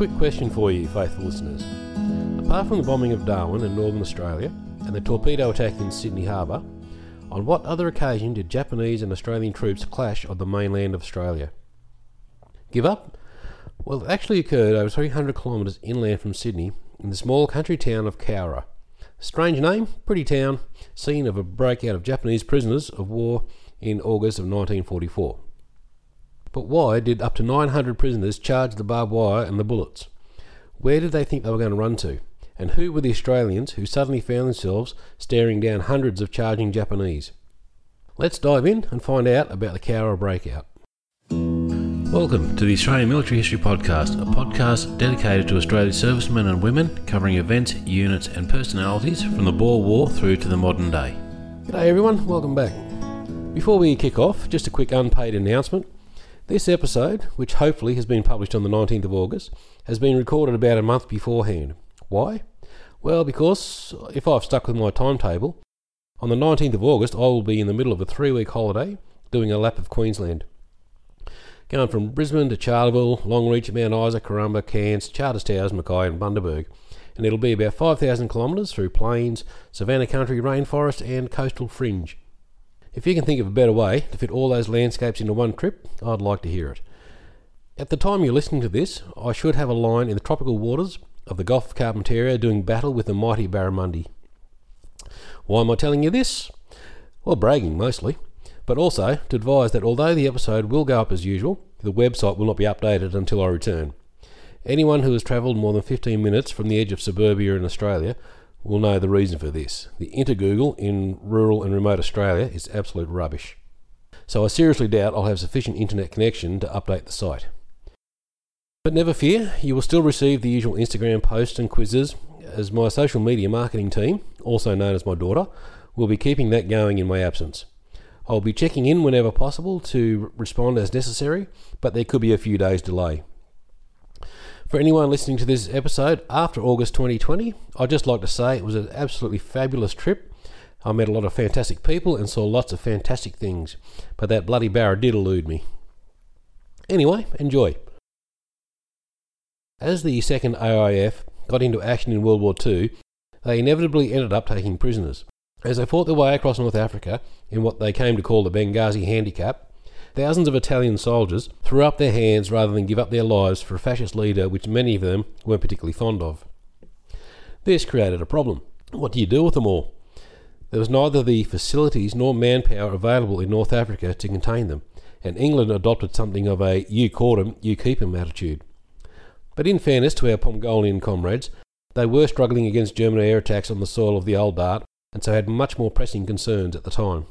quick question for you, faithful listeners. Apart from the bombing of Darwin in northern Australia and the torpedo attack in Sydney Harbour, on what other occasion did Japanese and Australian troops clash on the mainland of Australia? Give up? Well, it actually occurred over 300 kilometres inland from Sydney in the small country town of Cowra. Strange name, pretty town, scene of a breakout of Japanese prisoners of war in August of 1944. But why did up to 900 prisoners charge the barbed wire and the bullets? Where did they think they were going to run to? And who were the Australians who suddenly found themselves staring down hundreds of charging Japanese? Let's dive in and find out about the Cowra breakout. Welcome to the Australian Military History Podcast, a podcast dedicated to Australia's servicemen and women, covering events, units, and personalities from the Boer War through to the modern day. G'day everyone, welcome back. Before we kick off, just a quick unpaid announcement. This episode, which hopefully has been published on the 19th of August, has been recorded about a month beforehand. Why? Well, because if I've stuck with my timetable, on the 19th of August I will be in the middle of a three week holiday doing a lap of Queensland. Going from Brisbane to Charleville, Longreach, Mount Isa, Karumba, Cairns, Charters Towers, Mackay, and Bundaberg. And it'll be about 5,000 kilometres through plains, savannah country, rainforest, and coastal fringe. If you can think of a better way to fit all those landscapes into one trip, I'd like to hear it. At the time you're listening to this, I should have a line in the tropical waters of the Gulf of Carpentaria doing battle with the mighty barramundi. Why am I telling you this? Well, bragging mostly, but also to advise that although the episode will go up as usual, the website will not be updated until I return. Anyone who has travelled more than 15 minutes from the edge of suburbia in Australia will know the reason for this. The Intergoogle in rural and remote Australia is absolute rubbish. So I seriously doubt I'll have sufficient internet connection to update the site. But never fear, you will still receive the usual Instagram posts and quizzes, as my social media marketing team, also known as my daughter, will be keeping that going in my absence. I'll be checking in whenever possible to respond as necessary, but there could be a few days' delay. For anyone listening to this episode after August 2020, I'd just like to say it was an absolutely fabulous trip. I met a lot of fantastic people and saw lots of fantastic things, but that bloody barra did elude me. Anyway, enjoy. As the second AIF got into action in World War II, they inevitably ended up taking prisoners. As they fought their way across North Africa in what they came to call the Benghazi Handicap, Thousands of Italian soldiers threw up their hands rather than give up their lives for a fascist leader which many of them weren't particularly fond of. This created a problem. What do you do with them all? There was neither the facilities nor manpower available in North Africa to contain them, and England adopted something of a you caught 'em, you keep 'em attitude. But in fairness to our Pongolian comrades, they were struggling against German air attacks on the soil of the old Dart, and so had much more pressing concerns at the time.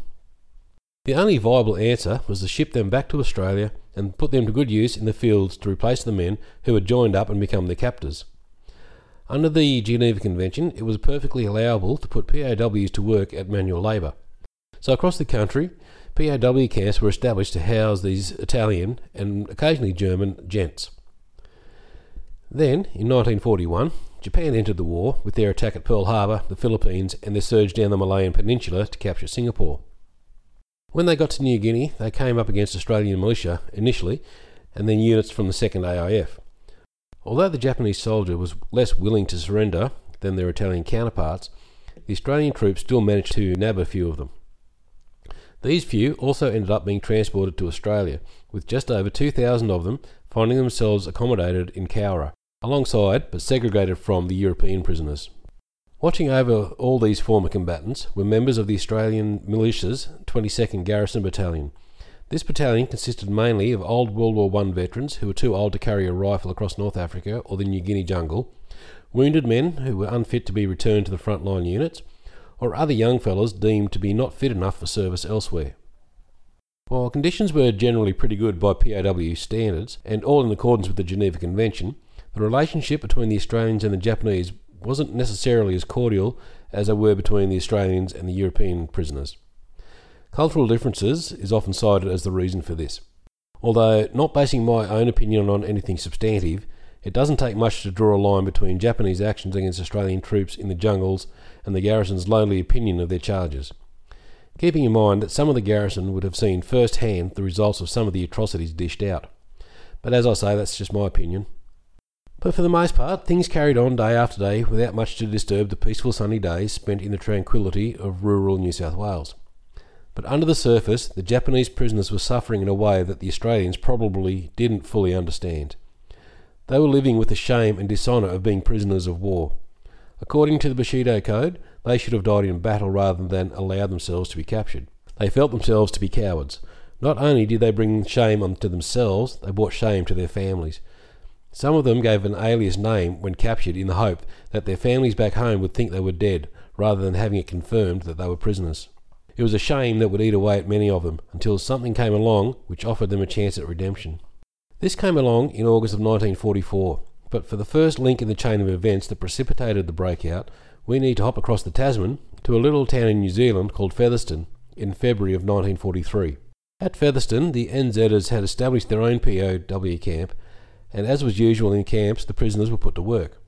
The only viable answer was to ship them back to Australia and put them to good use in the fields to replace the men who had joined up and become their captors. Under the Geneva Convention, it was perfectly allowable to put POWs to work at manual labour. So across the country, POW camps were established to house these Italian and occasionally German gents. Then, in 1941, Japan entered the war with their attack at Pearl Harbor, the Philippines, and their surge down the Malayan Peninsula to capture Singapore. When they got to New Guinea, they came up against Australian militia initially, and then units from the 2nd AIF. Although the Japanese soldier was less willing to surrender than their Italian counterparts, the Australian troops still managed to nab a few of them. These few also ended up being transported to Australia, with just over 2,000 of them finding themselves accommodated in Cowra, alongside but segregated from the European prisoners. Watching over all these former combatants were members of the Australian Militia's 22nd Garrison Battalion. This battalion consisted mainly of old World War I veterans who were too old to carry a rifle across North Africa or the New Guinea jungle, wounded men who were unfit to be returned to the frontline units, or other young fellows deemed to be not fit enough for service elsewhere. While conditions were generally pretty good by POW standards, and all in accordance with the Geneva Convention, the relationship between the Australians and the Japanese wasn't necessarily as cordial as they were between the Australians and the European prisoners. Cultural differences is often cited as the reason for this. Although not basing my own opinion on anything substantive, it doesn't take much to draw a line between Japanese actions against Australian troops in the jungles and the garrison's lonely opinion of their charges. Keeping in mind that some of the garrison would have seen firsthand the results of some of the atrocities dished out. But as I say, that's just my opinion. But for the most part, things carried on day after day without much to disturb the peaceful sunny days spent in the tranquillity of rural New South Wales. But under the surface, the Japanese prisoners were suffering in a way that the Australians probably didn't fully understand. They were living with the shame and dishonour of being prisoners of war. According to the Bushido Code, they should have died in battle rather than allow themselves to be captured. They felt themselves to be cowards. Not only did they bring shame onto themselves, they brought shame to their families. Some of them gave an alias name when captured in the hope that their families back home would think they were dead, rather than having it confirmed that they were prisoners. It was a shame that would eat away at many of them, until something came along which offered them a chance at redemption. This came along in August of 1944, but for the first link in the chain of events that precipitated the breakout, we need to hop across the Tasman to a little town in New Zealand called Featherston in February of 1943. At Featherston, the NZers had established their own POW camp and as was usual in camps, the prisoners were put to work.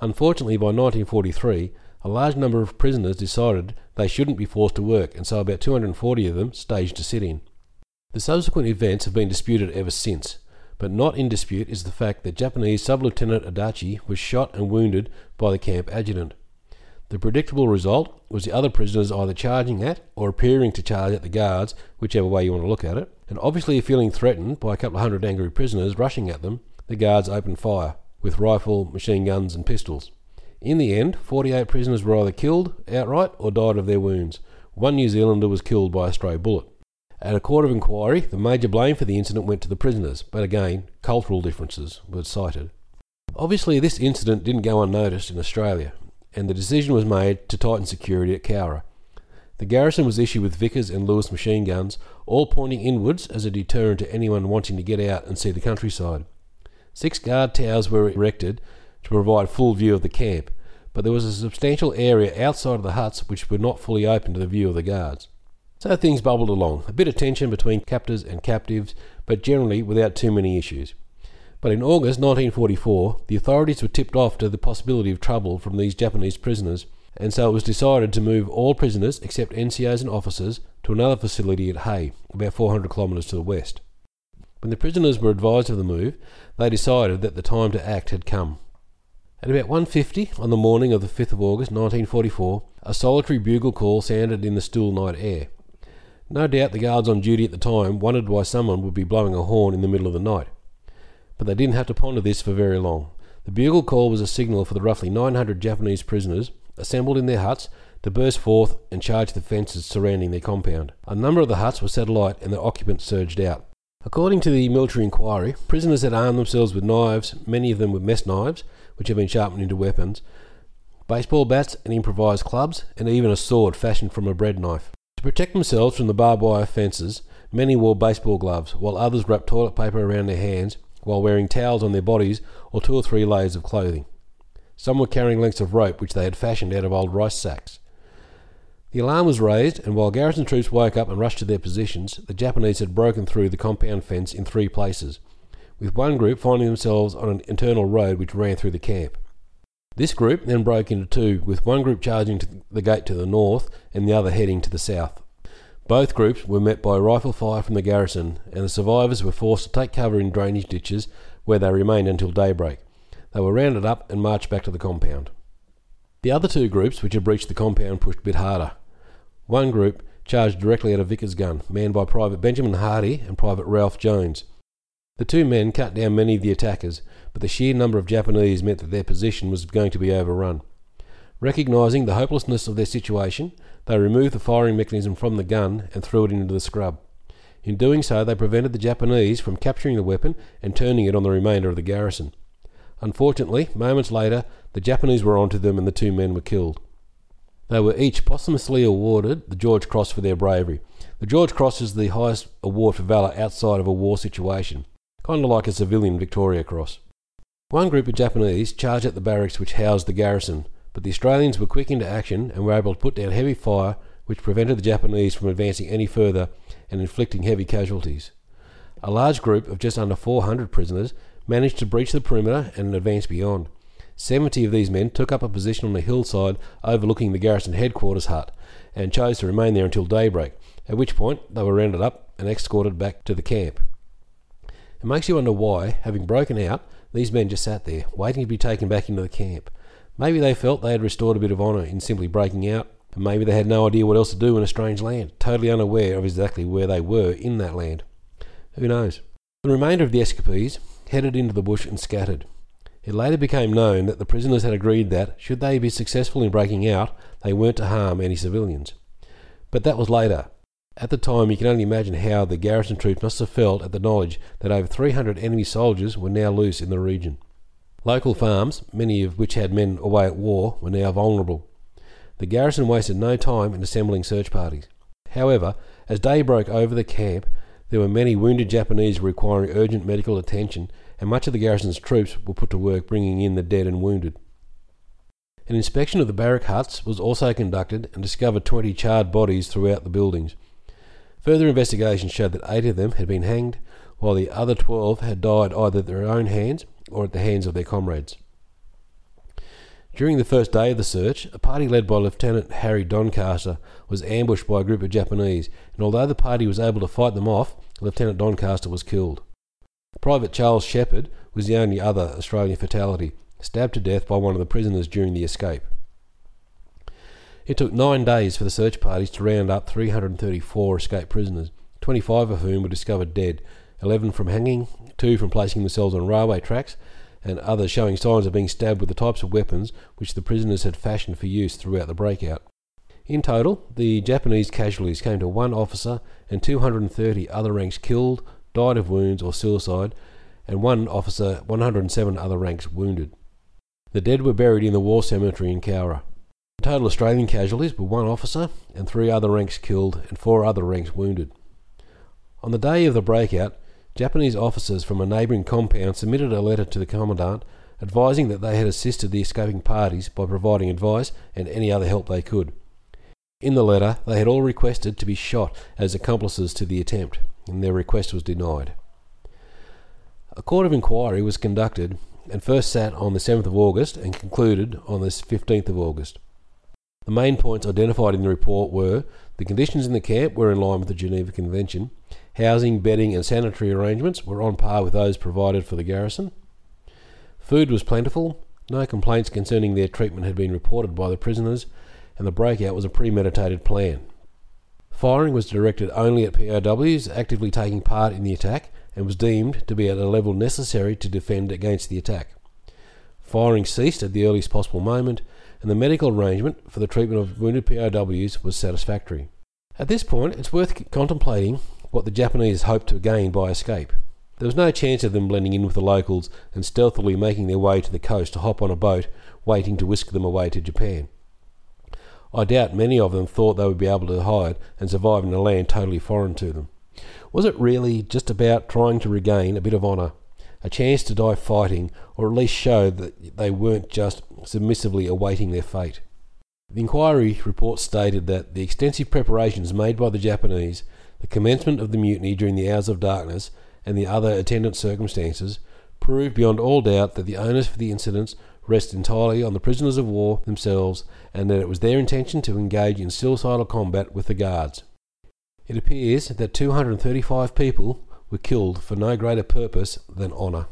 Unfortunately, by 1943, a large number of prisoners decided they shouldn't be forced to work, and so about 240 of them staged a sit in. The subsequent events have been disputed ever since, but not in dispute is the fact that Japanese Sub Lieutenant Adachi was shot and wounded by the camp adjutant. The predictable result was the other prisoners either charging at or appearing to charge at the guards, whichever way you want to look at it, and obviously feeling threatened by a couple of hundred angry prisoners rushing at them, the guards opened fire with rifle, machine guns, and pistols. In the end, 48 prisoners were either killed outright or died of their wounds. One New Zealander was killed by a stray bullet. At a court of inquiry, the major blame for the incident went to the prisoners, but again, cultural differences were cited. Obviously, this incident didn't go unnoticed in Australia, and the decision was made to tighten security at Cowra. The garrison was issued with Vickers and Lewis machine guns, all pointing inwards as a deterrent to anyone wanting to get out and see the countryside. Six guard towers were erected to provide full view of the camp, but there was a substantial area outside of the huts which were not fully open to the view of the guards. So things bubbled along, a bit of tension between captors and captives, but generally without too many issues. But in August 1944, the authorities were tipped off to the possibility of trouble from these Japanese prisoners, and so it was decided to move all prisoners except NCOs and officers to another facility at Hay, about 400 kilometres to the west. When the prisoners were advised of the move, they decided that the time to act had come. At about 1.50 on the morning of the 5th of August 1944, a solitary bugle call sounded in the still night air. No doubt the guards on duty at the time wondered why someone would be blowing a horn in the middle of the night. But they didn't have to ponder this for very long. The bugle call was a signal for the roughly 900 Japanese prisoners assembled in their huts to burst forth and charge the fences surrounding their compound. A number of the huts were set alight and the occupants surged out. According to the military inquiry, prisoners had armed themselves with knives, many of them with mess knives, which had been sharpened into weapons, baseball bats and improvised clubs, and even a sword fashioned from a bread knife. To protect themselves from the barbed wire fences, many wore baseball gloves, while others wrapped toilet paper around their hands while wearing towels on their bodies or two or three layers of clothing. Some were carrying lengths of rope which they had fashioned out of old rice sacks. The alarm was raised, and while garrison troops woke up and rushed to their positions, the Japanese had broken through the compound fence in three places, with one group finding themselves on an internal road which ran through the camp. This group then broke into two, with one group charging to the gate to the north and the other heading to the south. Both groups were met by rifle fire from the garrison, and the survivors were forced to take cover in drainage ditches where they remained until daybreak. They were rounded up and marched back to the compound. The other two groups which had breached the compound pushed a bit harder, one group charged directly at a Vickers gun, manned by Private Benjamin Hardy and Private Ralph Jones. The two men cut down many of the attackers, but the sheer number of Japanese meant that their position was going to be overrun. Recognising the hopelessness of their situation, they removed the firing mechanism from the gun and threw it into the scrub. In doing so, they prevented the Japanese from capturing the weapon and turning it on the remainder of the garrison. Unfortunately, moments later, the Japanese were onto them and the two men were killed. They were each posthumously awarded the George Cross for their bravery. The George Cross is the highest award for valour outside of a war situation, kind of like a civilian Victoria Cross. One group of Japanese charged at the barracks which housed the garrison, but the Australians were quick into action and were able to put down heavy fire which prevented the Japanese from advancing any further and inflicting heavy casualties. A large group of just under 400 prisoners managed to breach the perimeter and advance beyond. Seventy of these men took up a position on a hillside overlooking the garrison headquarters hut and chose to remain there until daybreak, at which point they were rounded up and escorted back to the camp. It makes you wonder why, having broken out, these men just sat there, waiting to be taken back into the camp. Maybe they felt they had restored a bit of honour in simply breaking out, and maybe they had no idea what else to do in a strange land, totally unaware of exactly where they were in that land. Who knows? The remainder of the escapees headed into the bush and scattered. It later became known that the prisoners had agreed that, should they be successful in breaking out, they weren't to harm any civilians. But that was later. At the time, you can only imagine how the garrison troops must have felt at the knowledge that over 300 enemy soldiers were now loose in the region. Local farms, many of which had men away at war, were now vulnerable. The garrison wasted no time in assembling search parties. However, as day broke over the camp, there were many wounded Japanese requiring urgent medical attention and much of the garrison's troops were put to work bringing in the dead and wounded. An inspection of the barrack huts was also conducted and discovered 20 charred bodies throughout the buildings. Further investigation showed that eight of them had been hanged, while the other 12 had died either at their own hands or at the hands of their comrades. During the first day of the search, a party led by Lieutenant Harry Doncaster was ambushed by a group of Japanese, and although the party was able to fight them off, Lieutenant Doncaster was killed. Private Charles Shepherd was the only other Australian fatality, stabbed to death by one of the prisoners during the escape. It took nine days for the search parties to round up 334 escaped prisoners, 25 of whom were discovered dead, 11 from hanging, 2 from placing themselves on railway tracks, and others showing signs of being stabbed with the types of weapons which the prisoners had fashioned for use throughout the breakout. In total, the Japanese casualties came to one officer and 230 other ranks killed, died of wounds or suicide, and one officer, 107 other ranks wounded. The dead were buried in the war cemetery in Cowra. The total Australian casualties were one officer and three other ranks killed and four other ranks wounded. On the day of the breakout, Japanese officers from a neighbouring compound submitted a letter to the Commandant advising that they had assisted the escaping parties by providing advice and any other help they could. In the letter, they had all requested to be shot as accomplices to the attempt and their request was denied. A court of inquiry was conducted and first sat on the 7th of August and concluded on the 15th of August. The main points identified in the report were the conditions in the camp were in line with the Geneva Convention, housing, bedding, and sanitary arrangements were on par with those provided for the garrison, food was plentiful, no complaints concerning their treatment had been reported by the prisoners, and the breakout was a premeditated plan. Firing was directed only at POWs actively taking part in the attack and was deemed to be at a level necessary to defend against the attack. Firing ceased at the earliest possible moment, and the medical arrangement for the treatment of wounded POWs was satisfactory. At this point, it's worth contemplating what the Japanese hoped to gain by escape. There was no chance of them blending in with the locals and stealthily making their way to the coast to hop on a boat, waiting to whisk them away to Japan. I doubt many of them thought they would be able to hide and survive in a land totally foreign to them. Was it really just about trying to regain a bit of honour, a chance to die fighting, or at least show that they weren't just submissively awaiting their fate? The inquiry report stated that the extensive preparations made by the Japanese, the commencement of the mutiny during the hours of darkness, and the other attendant circumstances proved beyond all doubt that the owners for the incidents rest entirely on the prisoners of war themselves and that it was their intention to engage in suicidal combat with the guards. It appears that 235 people were killed for no greater purpose than honour.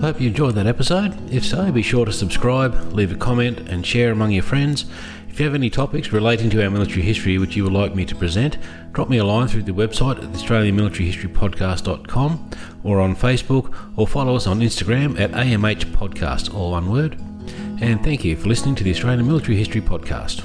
Hope you enjoyed that episode. If so, be sure to subscribe, leave a comment, and share among your friends. If you have any topics relating to our military history which you would like me to present, drop me a line through the website at australianmilitaryhistorypodcast.com or on Facebook or follow us on Instagram at AMH Podcast, all one word. And thank you for listening to the Australian Military History Podcast.